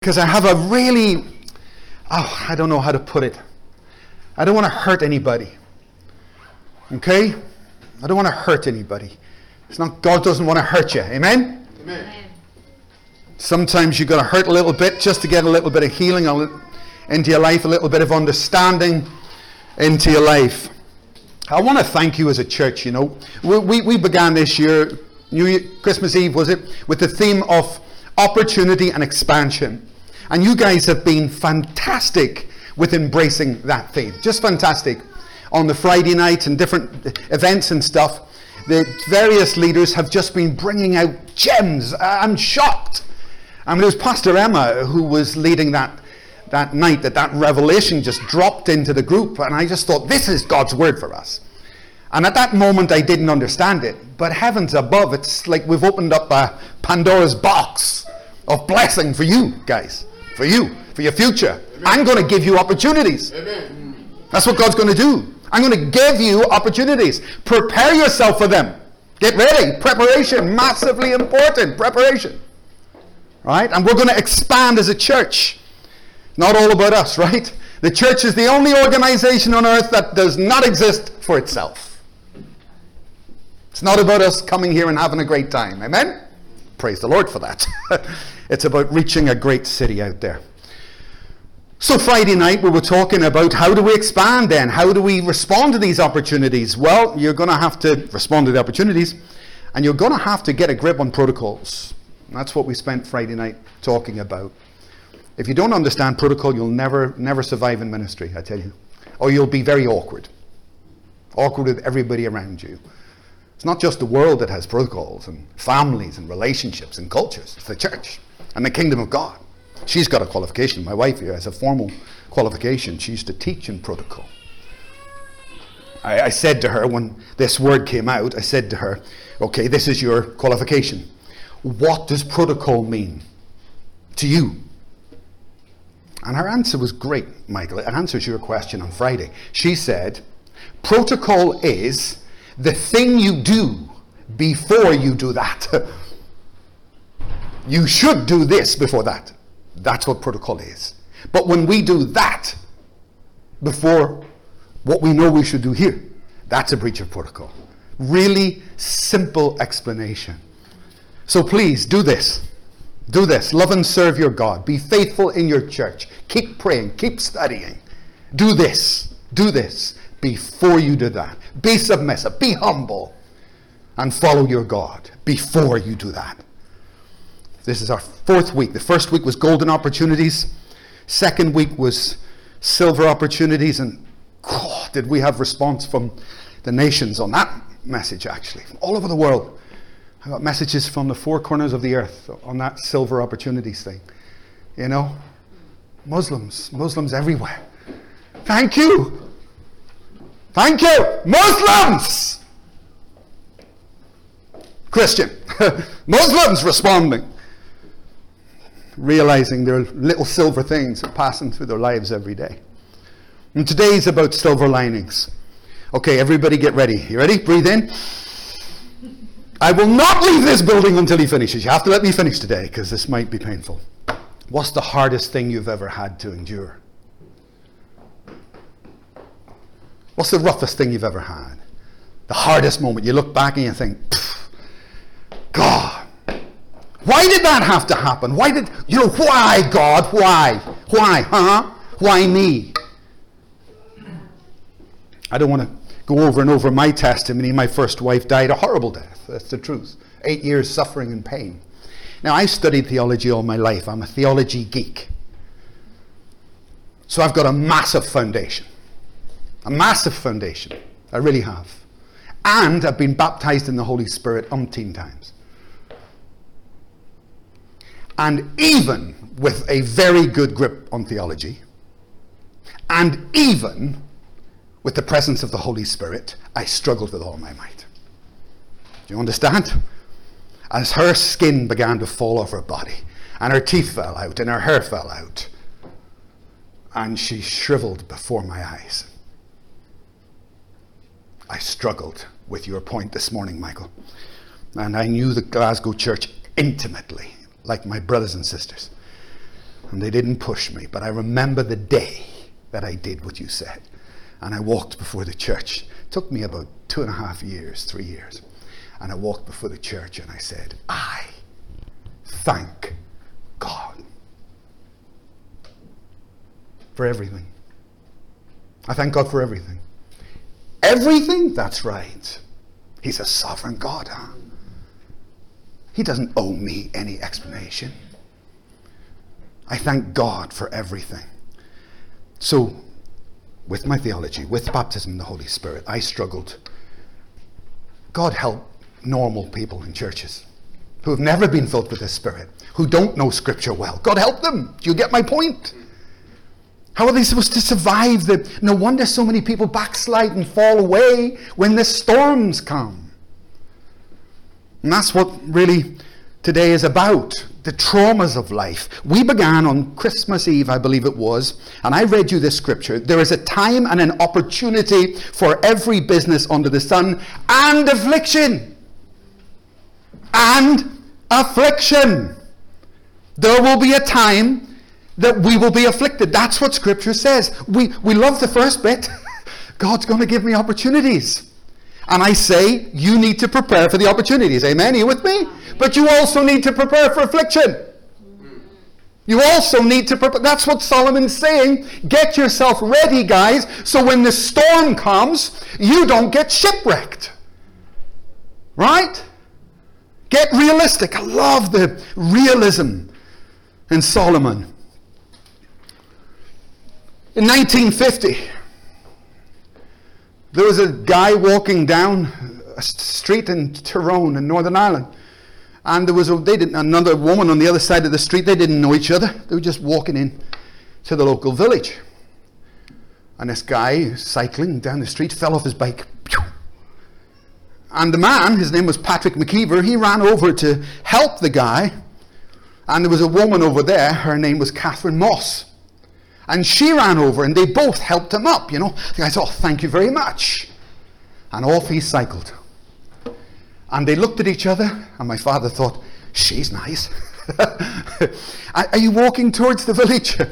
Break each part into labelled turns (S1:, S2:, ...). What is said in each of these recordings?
S1: because I have a really, oh, I don't know how to put it. I don't want to hurt anybody. Okay? I don't want to hurt anybody. It's not, God doesn't want to hurt you. Amen? Amen. Sometimes you've got to hurt a little bit just to get a little bit of healing into your life, a little bit of understanding into your life. I want to thank you as a church, you know. We, we, we began this year, New Year, Christmas Eve, was it, with the theme of opportunity and expansion. And you guys have been fantastic with embracing that theme. Just fantastic. On the Friday night and different events and stuff, the various leaders have just been bringing out gems. I'm shocked. I mean, it was Pastor Emma who was leading that that night that that revelation just dropped into the group and i just thought this is god's word for us and at that moment i didn't understand it but heavens above it's like we've opened up a pandora's box of blessing for you guys for you for your future Amen. i'm going to give you opportunities Amen. that's what god's going to do i'm going to give you opportunities prepare yourself for them get ready preparation massively important preparation right and we're going to expand as a church not all about us, right? The church is the only organization on earth that does not exist for itself. It's not about us coming here and having a great time. Amen? Praise the Lord for that. it's about reaching a great city out there. So, Friday night, we were talking about how do we expand then? How do we respond to these opportunities? Well, you're going to have to respond to the opportunities, and you're going to have to get a grip on protocols. That's what we spent Friday night talking about. If you don't understand protocol, you'll never, never survive in ministry, I tell you. Or you'll be very awkward. Awkward with everybody around you. It's not just the world that has protocols and families and relationships and cultures. It's the church and the kingdom of God. She's got a qualification. My wife here has a formal qualification. She used to teach in protocol. I, I said to her when this word came out, I said to her, okay, this is your qualification. What does protocol mean to you? And her answer was great, Michael. It answers your question on Friday. She said, Protocol is the thing you do before you do that. you should do this before that. That's what protocol is. But when we do that before what we know we should do here, that's a breach of protocol. Really simple explanation. So please do this. Do this. Love and serve your God. Be faithful in your church. Keep praying. Keep studying. Do this. Do this before you do that. Be submissive. Be humble. And follow your God before you do that. This is our fourth week. The first week was golden opportunities. Second week was silver opportunities. And oh, did we have response from the nations on that message, actually? All over the world. I got messages from the four corners of the earth on that silver opportunities thing. You know, Muslims, Muslims everywhere. Thank you. Thank you. Muslims! Christian. Muslims responding. Realizing there are little silver things passing through their lives every day. And today is about silver linings. Okay, everybody get ready. You ready? Breathe in. I will not leave this building until he finishes. You have to let me finish today because this might be painful. What's the hardest thing you've ever had to endure? What's the roughest thing you've ever had? The hardest moment. You look back and you think, God, why did that have to happen? Why did, you know, why, God? Why? Why, huh? Why me? I don't want to go over and over my testimony. My first wife died a horrible death. That's the truth. Eight years suffering and pain. Now, I studied theology all my life. I'm a theology geek. So I've got a massive foundation. A massive foundation. I really have. And I've been baptized in the Holy Spirit umpteen times. And even with a very good grip on theology, and even with the presence of the Holy Spirit, I struggled with all my might. Do you understand? As her skin began to fall off her body, and her teeth fell out, and her hair fell out, and she shriveled before my eyes. I struggled with your point this morning, Michael. And I knew the Glasgow church intimately, like my brothers and sisters. And they didn't push me, but I remember the day that I did what you said. And I walked before the church. It took me about two and a half years, three years. And I walked before the church and I said, I thank God for everything. I thank God for everything. Everything? That's right. He's a sovereign God, huh? He doesn't owe me any explanation. I thank God for everything. So, with my theology, with baptism in the Holy Spirit, I struggled. God help normal people in churches who have never been filled with the Spirit, who don't know Scripture well. God help them. Do you get my point? How are they supposed to survive the. No wonder so many people backslide and fall away when the storms come. And that's what really today is about the traumas of life. We began on Christmas Eve, I believe it was, and I read you this scripture. There is a time and an opportunity for every business under the sun and affliction. And affliction. There will be a time that we will be afflicted. That's what Scripture says. We, we love the first bit. God's going to give me opportunities. And I say, you need to prepare for the opportunities. Amen? Are you with me? But you also need to prepare for affliction. You also need to prepare. That's what Solomon's saying. Get yourself ready, guys, so when the storm comes, you don't get shipwrecked. Right? Get realistic. I love the realism in Solomon. In 1950, there was a guy walking down a street in Tyrone in Northern Ireland. And there was a, they didn't, another woman on the other side of the street. They didn't know each other. They were just walking in to the local village. And this guy cycling down the street fell off his bike. And the man, his name was Patrick McKeever, he ran over to help the guy. And there was a woman over there, her name was Catherine Moss. And she ran over and they both helped him up, you know. The guy said, Oh, thank you very much. And off he cycled. And they looked at each other, and my father thought, She's nice. Are you walking towards the village?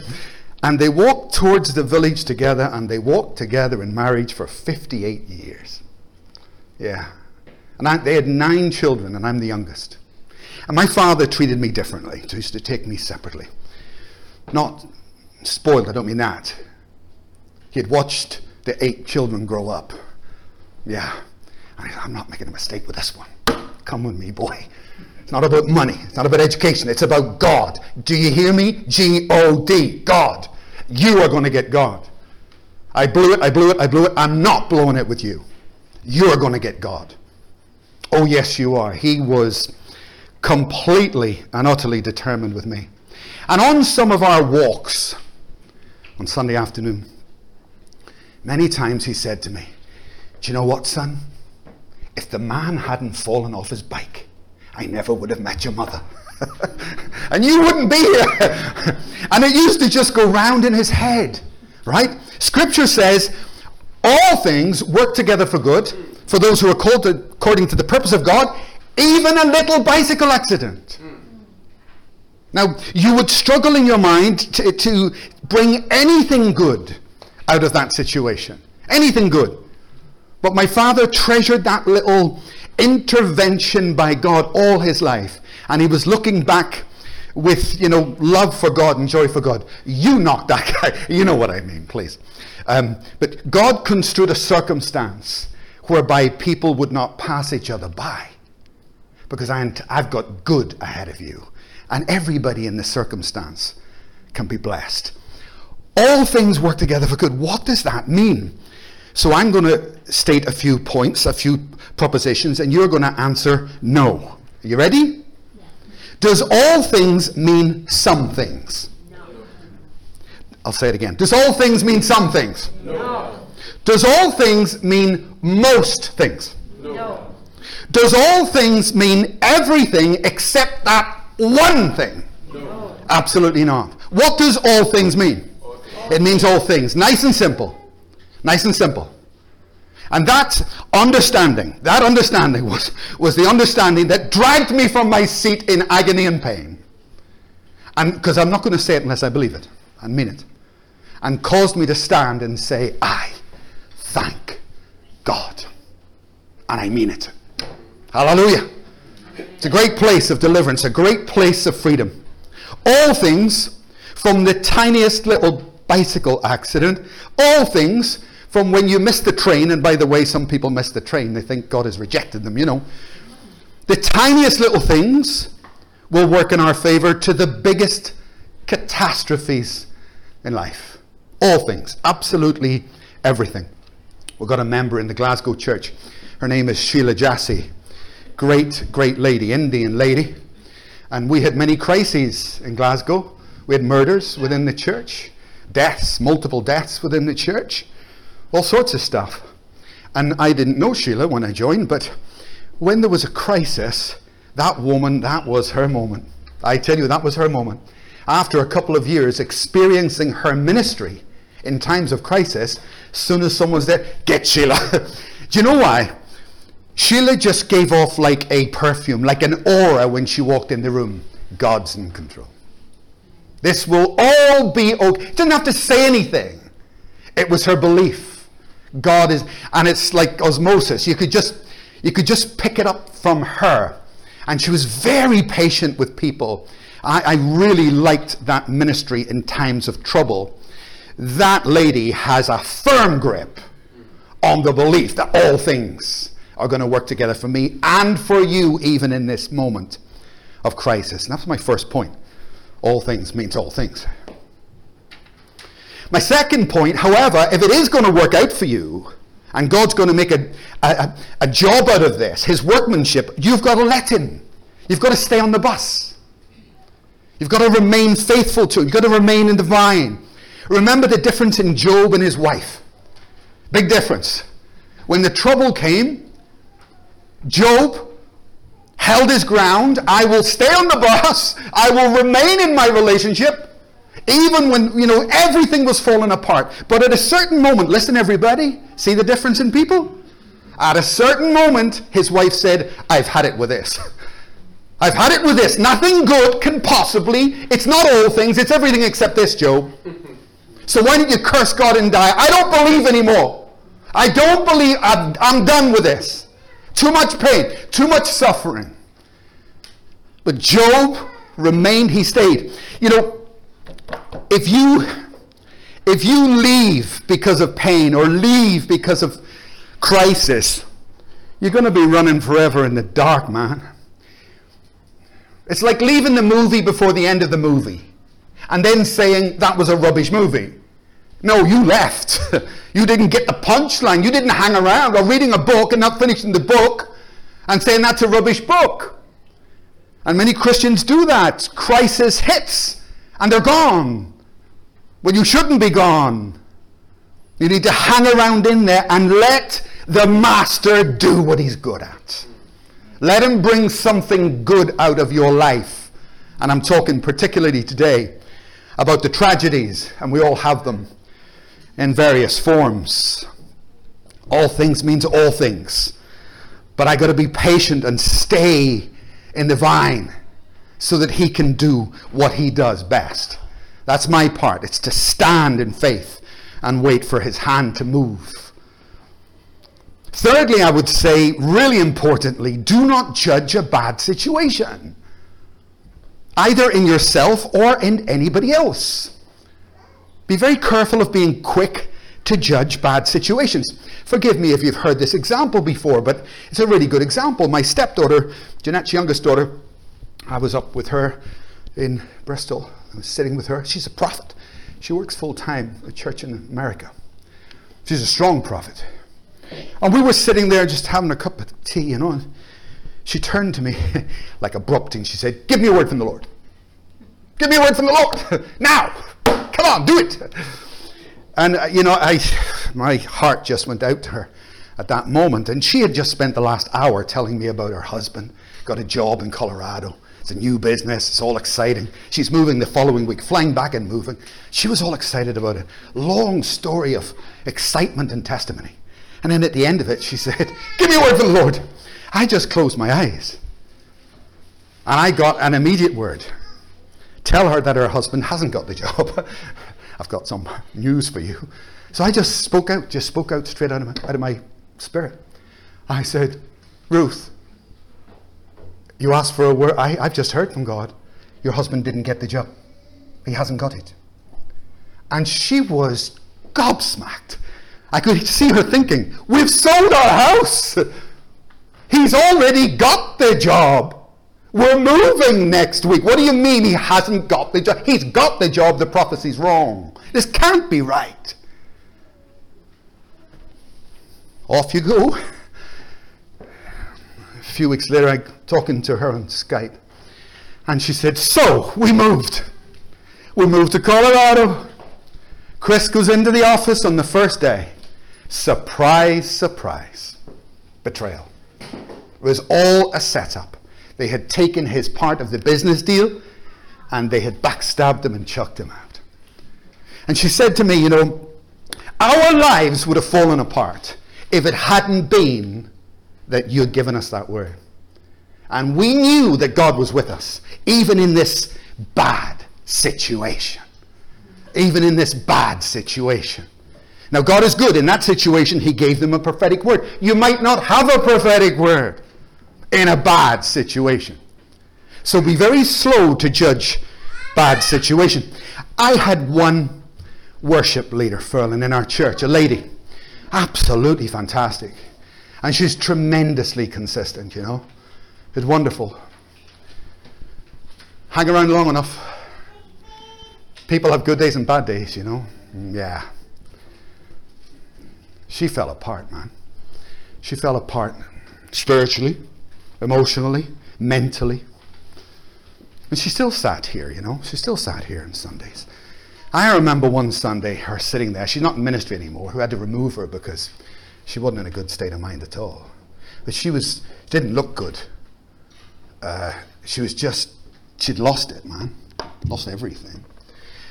S1: And they walked towards the village together, and they walked together in marriage for 58 years. Yeah. And I, they had nine children, and I'm the youngest. And my father treated me differently. He used to take me separately. Not spoiled, I don't mean that. He had watched the eight children grow up. Yeah. I, I'm not making a mistake with this one. Come with me, boy. It's not about money. It's not about education. It's about God. Do you hear me? G O D. God. You are going to get God. I blew it. I blew it. I blew it. I'm not blowing it with you. You're going to get God. Oh, yes, you are. He was completely and utterly determined with me. And on some of our walks, on Sunday afternoon, many times he said to me, Do you know what, son? If the man hadn't fallen off his bike, I never would have met your mother. and you wouldn't be here. and it used to just go round in his head, right? Scripture says, all things work together for good for those who are called to, according to the purpose of God, even a little bicycle accident. Now, you would struggle in your mind to, to bring anything good out of that situation. Anything good. But my father treasured that little intervention by God all his life. And he was looking back with, you know, love for God and joy for God. You knocked that guy. You know what I mean, please. Um, but God construed a circumstance whereby people would not pass each other by. Because I've got good ahead of you and everybody in the circumstance can be blessed. All things work together for good. What does that mean? So I'm going to state a few points, a few propositions, and you're going to answer no. Are you ready? Does all things mean some things? No. I'll say it again. Does all things mean some things? No. Does all things mean most things? No. Does all things mean everything except that one thing? No. Absolutely not. What does all things mean? It means all things. Nice and simple. Nice and simple. And that understanding, that understanding was, was the understanding that dragged me from my seat in agony and pain. and because I'm not going to say it unless I believe it and mean it, and caused me to stand and say, I thank God. And I mean it. Hallelujah. It's a great place of deliverance, a great place of freedom. All things from the tiniest little bicycle accident, all things from when you miss the train, and by the way, some people miss the train, they think God has rejected them, you know. The tiniest little things will work in our favor to the biggest catastrophes in life. All things, absolutely everything. We've got a member in the Glasgow church. Her name is Sheila Jassy. Great, great lady, Indian lady. And we had many crises in Glasgow. We had murders within the church, deaths, multiple deaths within the church, all sorts of stuff. And I didn't know Sheila when I joined, but when there was a crisis, that woman, that was her moment. I tell you, that was her moment. After a couple of years experiencing her ministry in times of crisis, soon as someone's there, get Sheila. Do you know why? Sheila just gave off like a perfume, like an aura when she walked in the room. God's in control. This will all be okay. Didn't have to say anything. It was her belief. God is, and it's like osmosis. You could just, you could just pick it up from her. And she was very patient with people. I, I really liked that ministry in times of trouble. That lady has a firm grip on the belief that all things are going to work together for me and for you, even in this moment of crisis. And that's my first point. All things means all things. My second point, however, if it is going to work out for you, and God's going to make a, a, a job out of this, his workmanship, you've got to let him. You've got to stay on the bus. You've got to remain faithful to him. You've got to remain in the vine. Remember the difference in Job and his wife. Big difference. When the trouble came, Job held his ground. I will stay on the bus. I will remain in my relationship. Even when, you know, everything was falling apart. But at a certain moment, listen, everybody, see the difference in people? At a certain moment, his wife said, I've had it with this. I've had it with this. Nothing good can possibly, it's not all things, it's everything except this, Job. So why don't you curse God and die? I don't believe anymore. I don't believe, I'm, I'm done with this. Too much pain, too much suffering. But Job remained, he stayed. You know, if you if you leave because of pain or leave because of crisis, you're going to be running forever in the dark, man. It's like leaving the movie before the end of the movie and then saying that was a rubbish movie. No, you left. you didn't get the punchline. You didn't hang around or reading a book and not finishing the book and saying that's a rubbish book. And many Christians do that. Crisis hits and they're gone. Well, you shouldn't be gone. You need to hang around in there and let the master do what he's good at. Let him bring something good out of your life. And I'm talking particularly today about the tragedies, and we all have them in various forms. All things means all things. But I got to be patient and stay in the vine so that he can do what he does best. That's my part. It's to stand in faith and wait for his hand to move. Thirdly, I would say, really importantly, do not judge a bad situation, either in yourself or in anybody else. Be very careful of being quick to judge bad situations. Forgive me if you've heard this example before, but it's a really good example. My stepdaughter, Jeanette's youngest daughter, I was up with her in Bristol. I was sitting with her. She's a prophet. She works full time at a church in America. She's a strong prophet. And we were sitting there just having a cup of tea, you know. She turned to me like abrupt and she said, Give me a word from the Lord. Give me a word from the Lord. now. Come on, do it. And, uh, you know, I, my heart just went out to her at that moment. And she had just spent the last hour telling me about her husband, got a job in Colorado. It's a new business. It's all exciting. She's moving the following week, flying back and moving. She was all excited about it. Long story of excitement and testimony. And then at the end of it, she said, Give me a word from the Lord. I just closed my eyes. And I got an immediate word tell her that her husband hasn't got the job. I've got some news for you. So I just spoke out, just spoke out straight out of my, out of my spirit. I said, Ruth, you asked for a word. I, I've just heard from God. Your husband didn't get the job. He hasn't got it. And she was gobsmacked. I could see her thinking, We've sold our house. He's already got the job. We're moving next week. What do you mean he hasn't got the job? He's got the job. The prophecy's wrong. This can't be right. Off you go. A few weeks later, I'm talking to her on Skype, and she said, So, we moved. We moved to Colorado. Chris goes into the office on the first day. Surprise, surprise. Betrayal. It was all a setup. They had taken his part of the business deal and they had backstabbed him and chucked him out. And she said to me, You know, our lives would have fallen apart if it hadn't been that you had given us that word. And we knew that God was with us, even in this bad situation. Even in this bad situation. Now, God is good. In that situation, He gave them a prophetic word. You might not have a prophetic word in a bad situation. So be very slow to judge bad situation. I had one worship leader, Furlan, in our church, a lady. Absolutely fantastic. And she's tremendously consistent, you know. It's wonderful. Hang around long enough. People have good days and bad days, you know. Mm, yeah. She fell apart, man. She fell apart spiritually, emotionally, mentally. And she still sat here, you know. She still sat here on Sundays. I remember one Sunday her sitting there. She's not in ministry anymore. We had to remove her because she wasn't in a good state of mind at all. But she was didn't look good. Uh, she was just she'd lost it, man. Lost everything.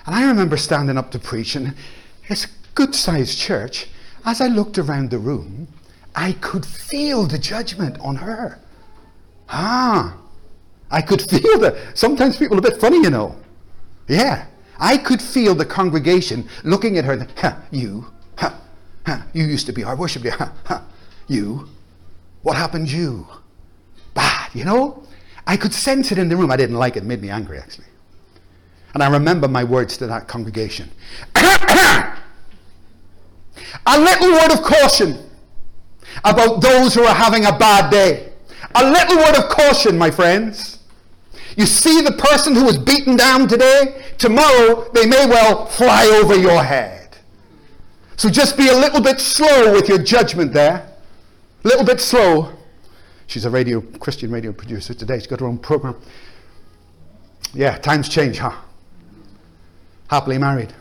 S1: And I remember standing up to preach, and it's a good sized church. As I looked around the room, I could feel the judgment on her. Ah, I could feel that. Sometimes people are a bit funny, you know. Yeah. I could feel the congregation looking at her. Huh, you, huh, huh, you used to be our worship leader. Huh, huh, you, what happened you? Bad, you know? I could sense it in the room. I didn't like it. It made me angry, actually. And I remember my words to that congregation. a little word of caution about those who are having a bad day. A little word of caution, my friends. You see the person who was beaten down today? Tomorrow they may well fly over your head. So just be a little bit slow with your judgment there. A little bit slow. She's a radio Christian radio producer today. She's got her own program. Yeah, times change, huh? Happily married.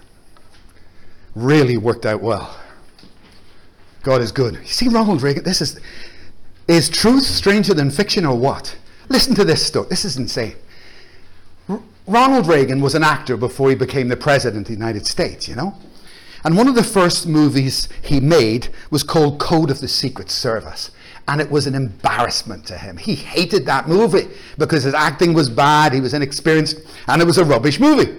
S1: Really worked out well. God is good. You see, Ronald Reagan, this is is truth stranger than fiction or what? Listen to this stuff. This is insane. R- Ronald Reagan was an actor before he became the president of the United States, you know? And one of the first movies he made was called Code of the Secret Service. And it was an embarrassment to him. He hated that movie because his acting was bad, he was inexperienced, and it was a rubbish movie.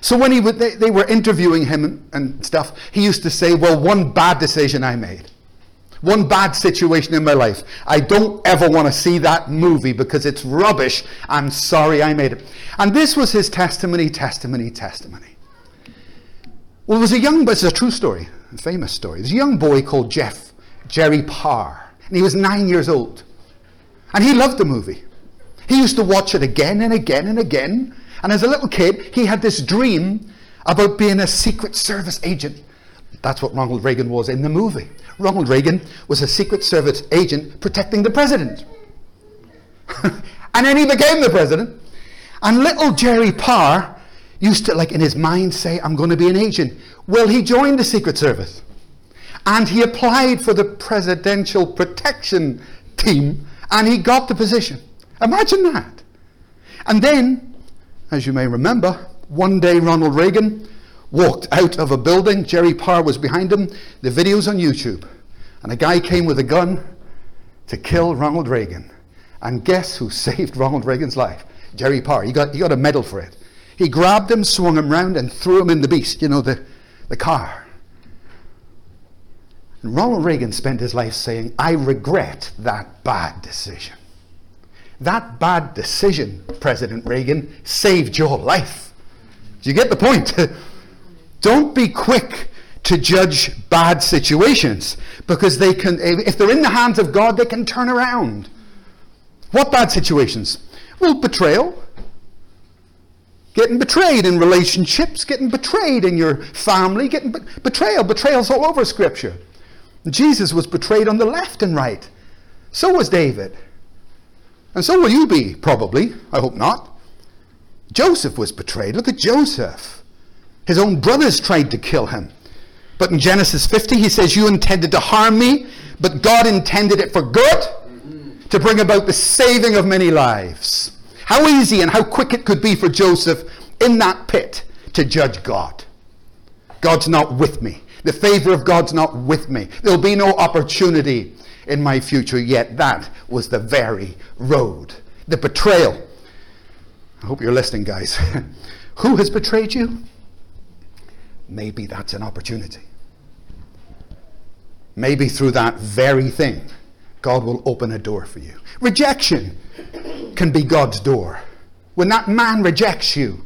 S1: So when he would, they, they were interviewing him and, and stuff, he used to say, Well, one bad decision I made. One bad situation in my life. I don't ever want to see that movie because it's rubbish. I'm sorry I made it. And this was his testimony, testimony, testimony. Well, there was a young, but it's a true story, a famous story. There's a young boy called Jeff, Jerry Parr, and he was nine years old. And he loved the movie. He used to watch it again and again and again. And as a little kid, he had this dream about being a Secret Service agent. That's what Ronald Reagan was in the movie. Ronald Reagan was a Secret Service agent protecting the president. and then he became the president. And little Jerry Parr used to, like in his mind, say, I'm going to be an agent. Well, he joined the Secret Service. And he applied for the presidential protection team and he got the position. Imagine that. And then, as you may remember, one day Ronald Reagan walked out of a building. Jerry Parr was behind him. The video's on YouTube. And a guy came with a gun to kill Ronald Reagan. And guess who saved Ronald Reagan's life? Jerry Parr. He got, he got a medal for it. He grabbed him, swung him round, and threw him in the beast, you know, the, the car. And Ronald Reagan spent his life saying, I regret that bad decision. That bad decision, President Reagan, saved your life. Do you get the point? Don't be quick to judge bad situations because they can, if they're in the hands of God, they can turn around. What bad situations? Well, betrayal. Getting betrayed in relationships, getting betrayed in your family, getting be- betrayal. Betrayal's all over Scripture. Jesus was betrayed on the left and right. So was David. And so will you be, probably. I hope not. Joseph was betrayed. Look at Joseph. His own brothers tried to kill him. But in Genesis 50, he says, You intended to harm me, but God intended it for good to bring about the saving of many lives. How easy and how quick it could be for Joseph in that pit to judge God. God's not with me. The favor of God's not with me. There'll be no opportunity in my future yet. That was the very road. The betrayal. I hope you're listening, guys. Who has betrayed you? Maybe that's an opportunity. Maybe through that very thing, God will open a door for you. Rejection can be God's door. When that man rejects you,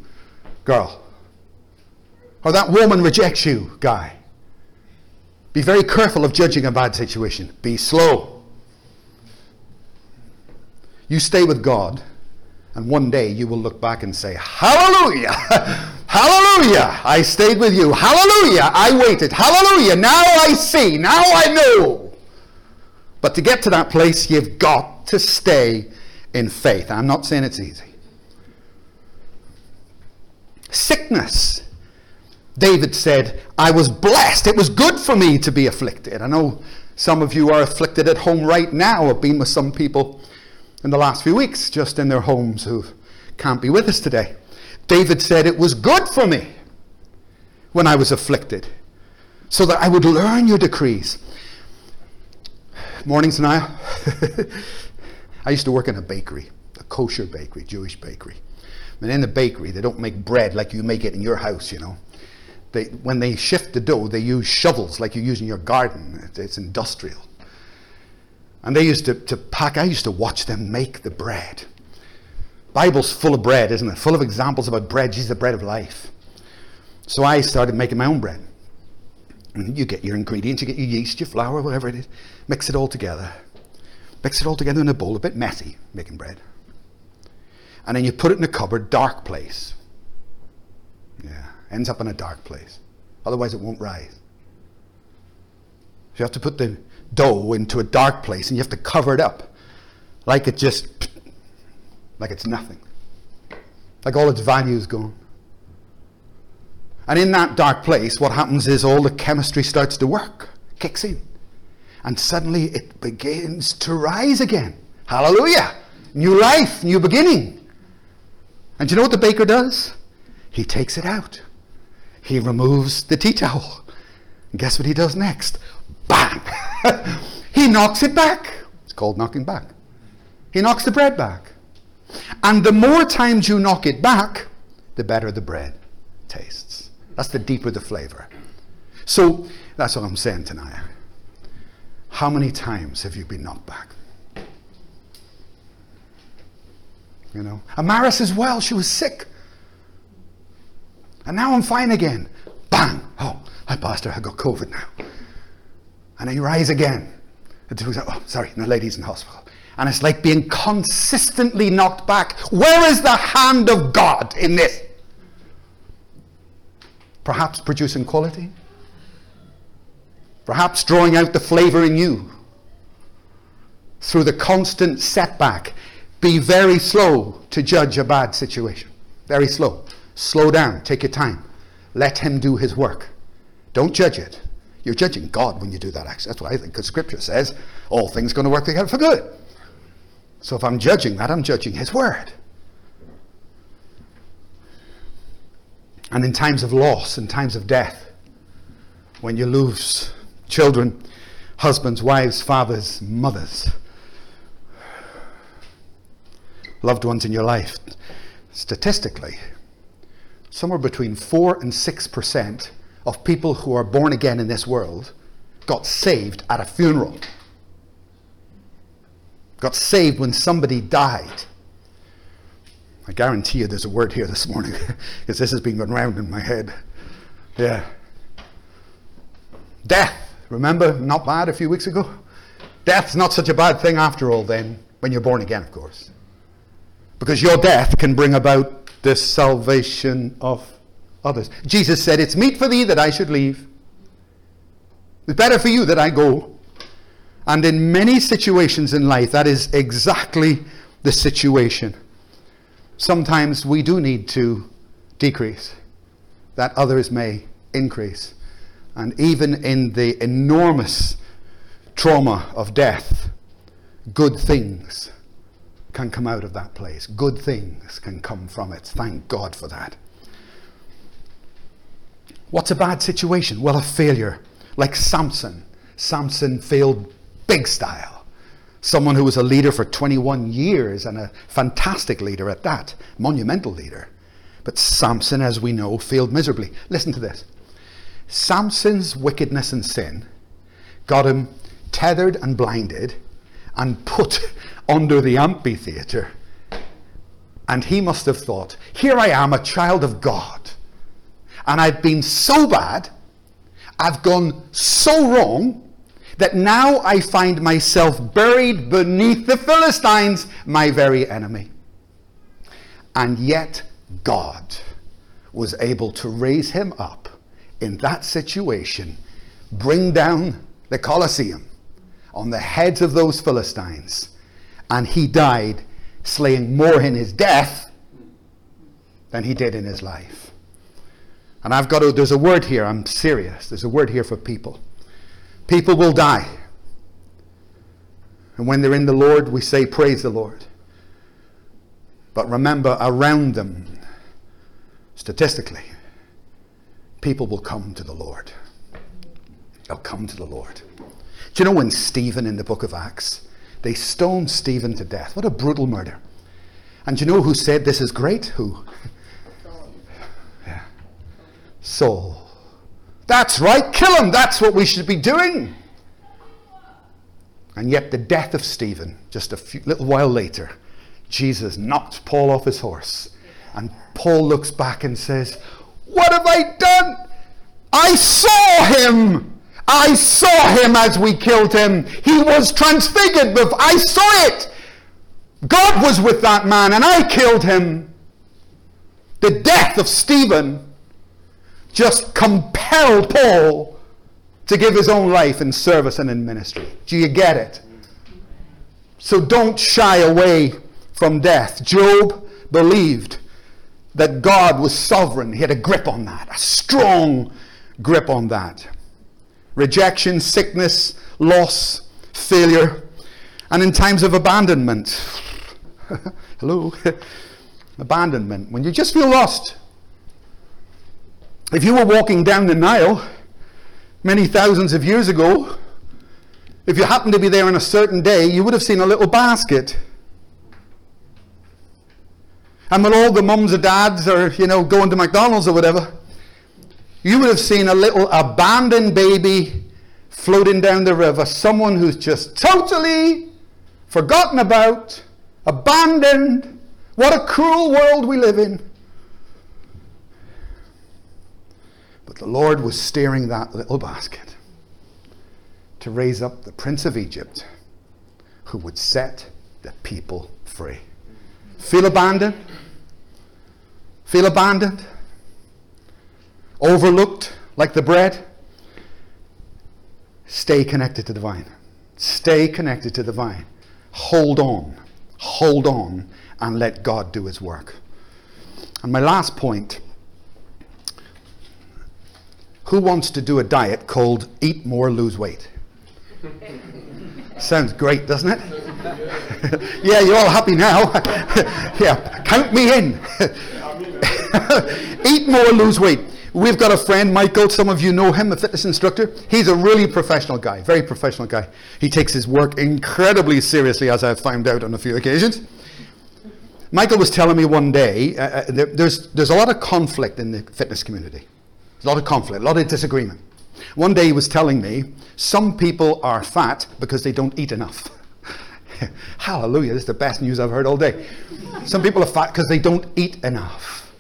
S1: girl, or that woman rejects you, guy, be very careful of judging a bad situation. Be slow. You stay with God, and one day you will look back and say, Hallelujah! Hallelujah! I stayed with you. Hallelujah! I waited. Hallelujah! Now I see. Now I know. But to get to that place, you've got to stay in faith. I'm not saying it's easy. Sickness David said, I was blessed. It was good for me to be afflicted. I know some of you are afflicted at home right now. I've been with some people in the last few weeks just in their homes who can't be with us today. David said, It was good for me when I was afflicted, so that I would learn your decrees. Mornings, Niall. I used to work in a bakery, a kosher bakery, Jewish bakery. And in the bakery, they don't make bread like you make it in your house, you know. They, when they shift the dough, they use shovels like you use in your garden. It's industrial. And they used to, to pack, I used to watch them make the bread. Bible's full of bread, isn't it? Full of examples about bread. Jesus, the bread of life. So I started making my own bread. And you get your ingredients, you get your yeast, your flour, whatever it is, mix it all together. Mix it all together in a bowl, a bit messy, making bread. And then you put it in a cupboard, dark place. Yeah ends up in a dark place. Otherwise, it won't rise. you have to put the dough into a dark place and you have to cover it up like it just, like it's nothing. Like all its value is gone. And in that dark place, what happens is all the chemistry starts to work, kicks in. And suddenly it begins to rise again. Hallelujah! New life, new beginning. And you know what the baker does? He takes it out he removes the tea towel. And guess what he does next? Bang! he knocks it back. It's called knocking back. He knocks the bread back. And the more times you knock it back, the better the bread tastes. That's the deeper the flavor. So that's what I'm saying tonight. How many times have you been knocked back? You know, Amaris as well, she was sick. And now I'm fine again. Bang! Oh, hi, Pastor, I got COVID now. And I rise again. Oh, sorry, the lady's in hospital. And it's like being consistently knocked back. Where is the hand of God in this? Perhaps producing quality? Perhaps drawing out the flavor in you through the constant setback. Be very slow to judge a bad situation. Very slow. Slow down, take your time. Let Him do His work. Don't judge it. You're judging God when you do that, actually. That's what I think, because Scripture says all things are going to work together for good. So if I'm judging that, I'm judging His Word. And in times of loss, in times of death, when you lose children, husbands, wives, fathers, mothers, loved ones in your life, statistically, somewhere between 4 and 6% of people who are born again in this world got saved at a funeral. Got saved when somebody died. I guarantee you there's a word here this morning because this has been going round in my head. Yeah. Death. Remember, not bad a few weeks ago? Death's not such a bad thing after all, then, when you're born again, of course. Because your death can bring about the salvation of others. Jesus said, It's meet for thee that I should leave. It's better for you that I go. And in many situations in life, that is exactly the situation. Sometimes we do need to decrease that others may increase. And even in the enormous trauma of death, good things can come out of that place. Good things can come from it. Thank God for that. What's a bad situation? Well, a failure. Like Samson. Samson failed big style. Someone who was a leader for 21 years and a fantastic leader at that, monumental leader. But Samson, as we know, failed miserably. Listen to this Samson's wickedness and sin got him tethered and blinded and put under the amphitheater. And he must have thought, here I am, a child of God. And I've been so bad, I've gone so wrong, that now I find myself buried beneath the Philistines, my very enemy. And yet, God was able to raise him up in that situation, bring down the Colosseum on the heads of those Philistines, and he died slaying more in his death than he did in his life. And I've got to, there's a word here, I'm serious. There's a word here for people. People will die. And when they're in the Lord, we say, Praise the Lord. But remember, around them, statistically, people will come to the Lord. They'll come to the Lord. Do you know when Stephen in the book of Acts, they stoned Stephen to death? What a brutal murder. And do you know who said this is great? Who? Yeah. Saul. That's right, kill him. That's what we should be doing. And yet, the death of Stephen, just a few, little while later, Jesus knocked Paul off his horse. And Paul looks back and says, What have I done? I saw him. I saw him as we killed him. He was transfigured. Before. I saw it. God was with that man and I killed him. The death of Stephen just compelled Paul to give his own life in service and in ministry. Do you get it? So don't shy away from death. Job believed that God was sovereign. He had a grip on that, a strong grip on that. Rejection, sickness, loss, failure, and in times of abandonment. Hello? abandonment. When you just feel lost. If you were walking down the Nile many thousands of years ago, if you happened to be there on a certain day, you would have seen a little basket and when all the mums or dads are, you know, going to McDonald's or whatever, you would have seen a little abandoned baby floating down the river. Someone who's just totally forgotten about, abandoned. What a cruel world we live in. But the Lord was steering that little basket to raise up the Prince of Egypt who would set the people free. Feel abandoned? Feel abandoned? Overlooked like the bread? Stay connected to the vine. Stay connected to the vine. Hold on. Hold on and let God do his work. And my last point who wants to do a diet called Eat More, Lose Weight? Sounds great, doesn't it? yeah, you're all happy now. yeah, count me in. Eat more, lose weight. We've got a friend, Michael. Some of you know him, a fitness instructor. He's a really professional guy, very professional guy. He takes his work incredibly seriously, as I've found out on a few occasions. Michael was telling me one day uh, uh, there, there's, there's a lot of conflict in the fitness community. A lot of conflict, a lot of disagreement. One day he was telling me some people are fat because they don't eat enough. Hallelujah, this is the best news I've heard all day. Some people are fat because they don't eat enough.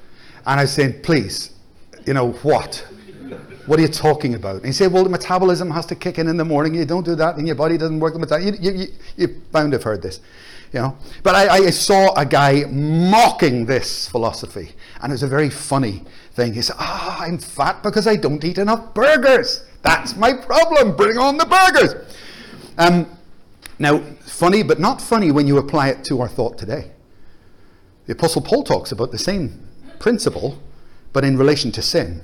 S1: And I said, please, you know, what? What are you talking about? And he said, well, the metabolism has to kick in in the morning. You don't do that, and your body doesn't work. the You, you, you, you bound have heard this. You know? But I, I saw a guy mocking this philosophy, and it was a very funny thing. Said, Ah, I'm fat because I don't eat enough burgers. That's my problem. Bring on the burgers. Um, now, funny, but not funny when you apply it to our thought today. The Apostle Paul talks about the same principle, but in relation to sin.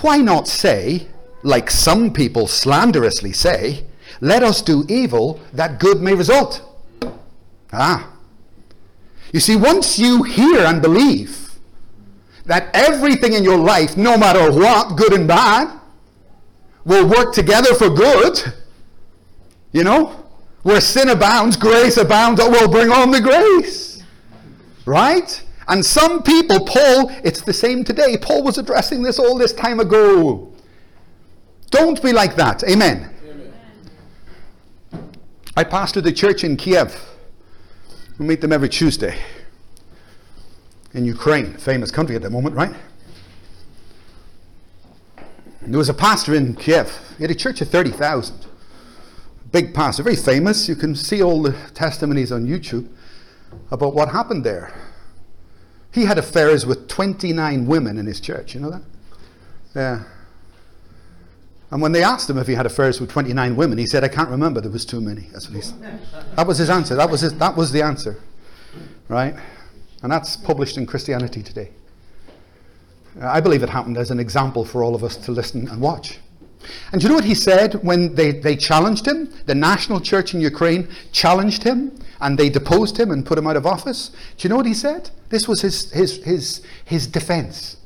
S1: Why not say, like some people slanderously say, let us do evil that good may result? Ah. You see, once you hear and believe that everything in your life, no matter what, good and bad, will work together for good, you know, where sin abounds, grace abounds, oh, that will bring on the grace. Right? And some people, Paul, it's the same today. Paul was addressing this all this time ago. Don't be like that. Amen. Amen. I pastored a church in Kiev. We meet them every Tuesday. In Ukraine, famous country at the moment, right? There was a pastor in Kiev. He had a church of 30,000. Big pastor, very famous. You can see all the testimonies on YouTube about what happened there. He had affairs with 29 women in his church. You know that? Yeah. And when they asked him if he had affairs with 29 women, he said, I can't remember. There was too many. That's what he said. That was his answer. That was, his, that was the answer. Right? And that's published in Christianity Today. I believe it happened as an example for all of us to listen and watch. And do you know what he said when they, they challenged him? The national church in Ukraine challenged him and they deposed him and put him out of office. Do you know what he said? This was his, his, his, his defense.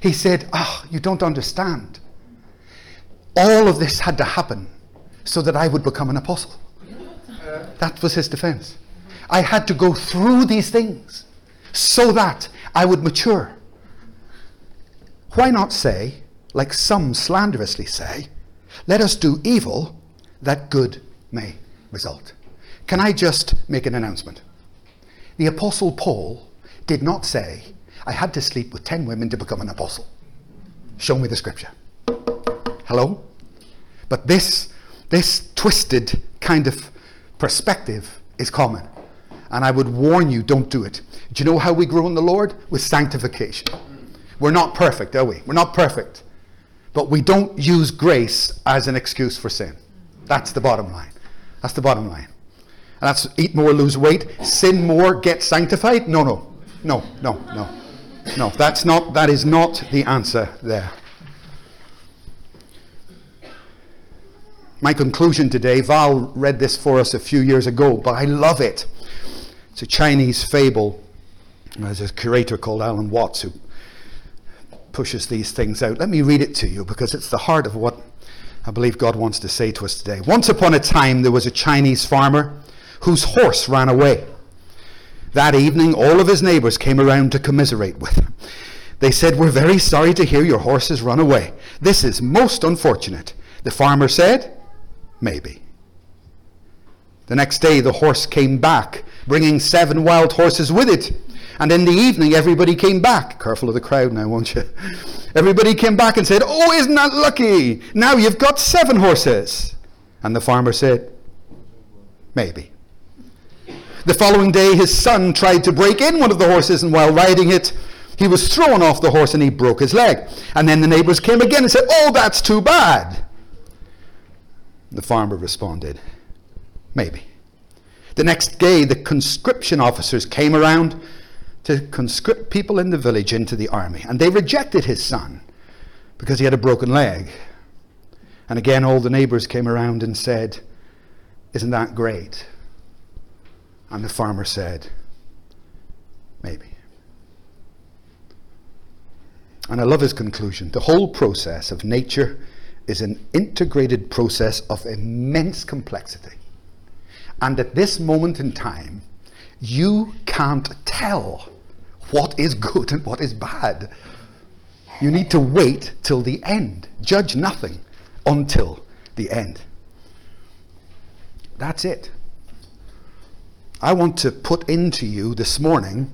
S1: He said, Ah, oh, you don't understand. All of this had to happen so that I would become an apostle. That was his defense. I had to go through these things so that I would mature. Why not say, like some slanderously say, let us do evil that good may result? Can I just make an announcement? The Apostle Paul did not say, I had to sleep with 10 women to become an apostle. Show me the scripture. Hello? But this, this twisted kind of perspective is common. And I would warn you, don't do it. Do you know how we grow in the Lord? With sanctification. We're not perfect, are we? We're not perfect. But we don't use grace as an excuse for sin. That's the bottom line. That's the bottom line. And that's eat more, lose weight, sin more, get sanctified. No, no, no, no, no, no. That's not. That is not the answer there. My conclusion today. Val read this for us a few years ago, but I love it. It's a Chinese fable. There's a curator called Alan Watts who pushes these things out. Let me read it to you because it's the heart of what I believe God wants to say to us today. Once upon a time, there was a Chinese farmer whose horse ran away. That evening, all of his neighbors came around to commiserate with him. They said, We're very sorry to hear your horse has run away. This is most unfortunate. The farmer said, Maybe. The next day, the horse came back, bringing seven wild horses with it. And in the evening, everybody came back. Careful of the crowd now, won't you? Everybody came back and said, Oh, isn't that lucky? Now you've got seven horses. And the farmer said, Maybe. The following day, his son tried to break in one of the horses, and while riding it, he was thrown off the horse and he broke his leg. And then the neighbors came again and said, Oh, that's too bad. The farmer responded, Maybe. The next day, the conscription officers came around to conscript people in the village into the army. And they rejected his son because he had a broken leg. And again, all the neighbors came around and said, Isn't that great? And the farmer said, Maybe. And I love his conclusion. The whole process of nature is an integrated process of immense complexity. And at this moment in time, you can't tell what is good and what is bad. You need to wait till the end. Judge nothing until the end. That's it. I want to put into you this morning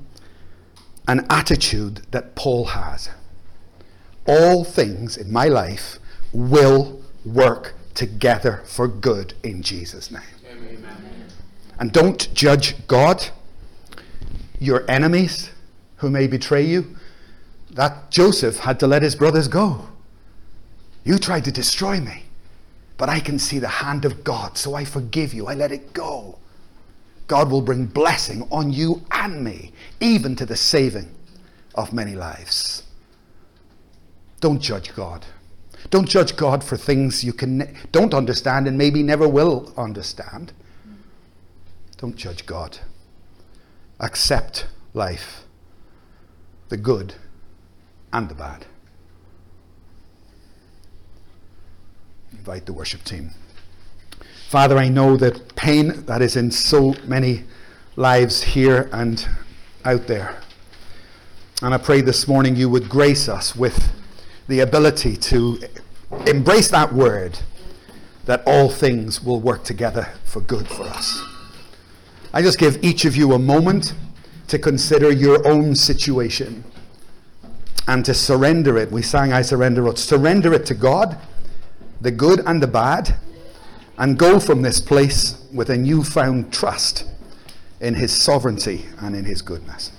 S1: an attitude that Paul has. All things in my life will work together for good in Jesus' name. Amen. And don't judge God, your enemies who may betray you. That Joseph had to let his brothers go. You tried to destroy me, but I can see the hand of God, so I forgive you. I let it go. God will bring blessing on you and me, even to the saving of many lives. Don't judge God. Don't judge God for things you can don't understand and maybe never will understand. Don't judge God. Accept life, the good and the bad. Invite the worship team. Father, I know that pain that is in so many lives here and out there. And I pray this morning you would grace us with the ability to embrace that word that all things will work together for good for us. I just give each of you a moment to consider your own situation and to surrender it. We sang, I surrender it. Surrender it to God, the good and the bad, and go from this place with a newfound trust in His sovereignty and in His goodness.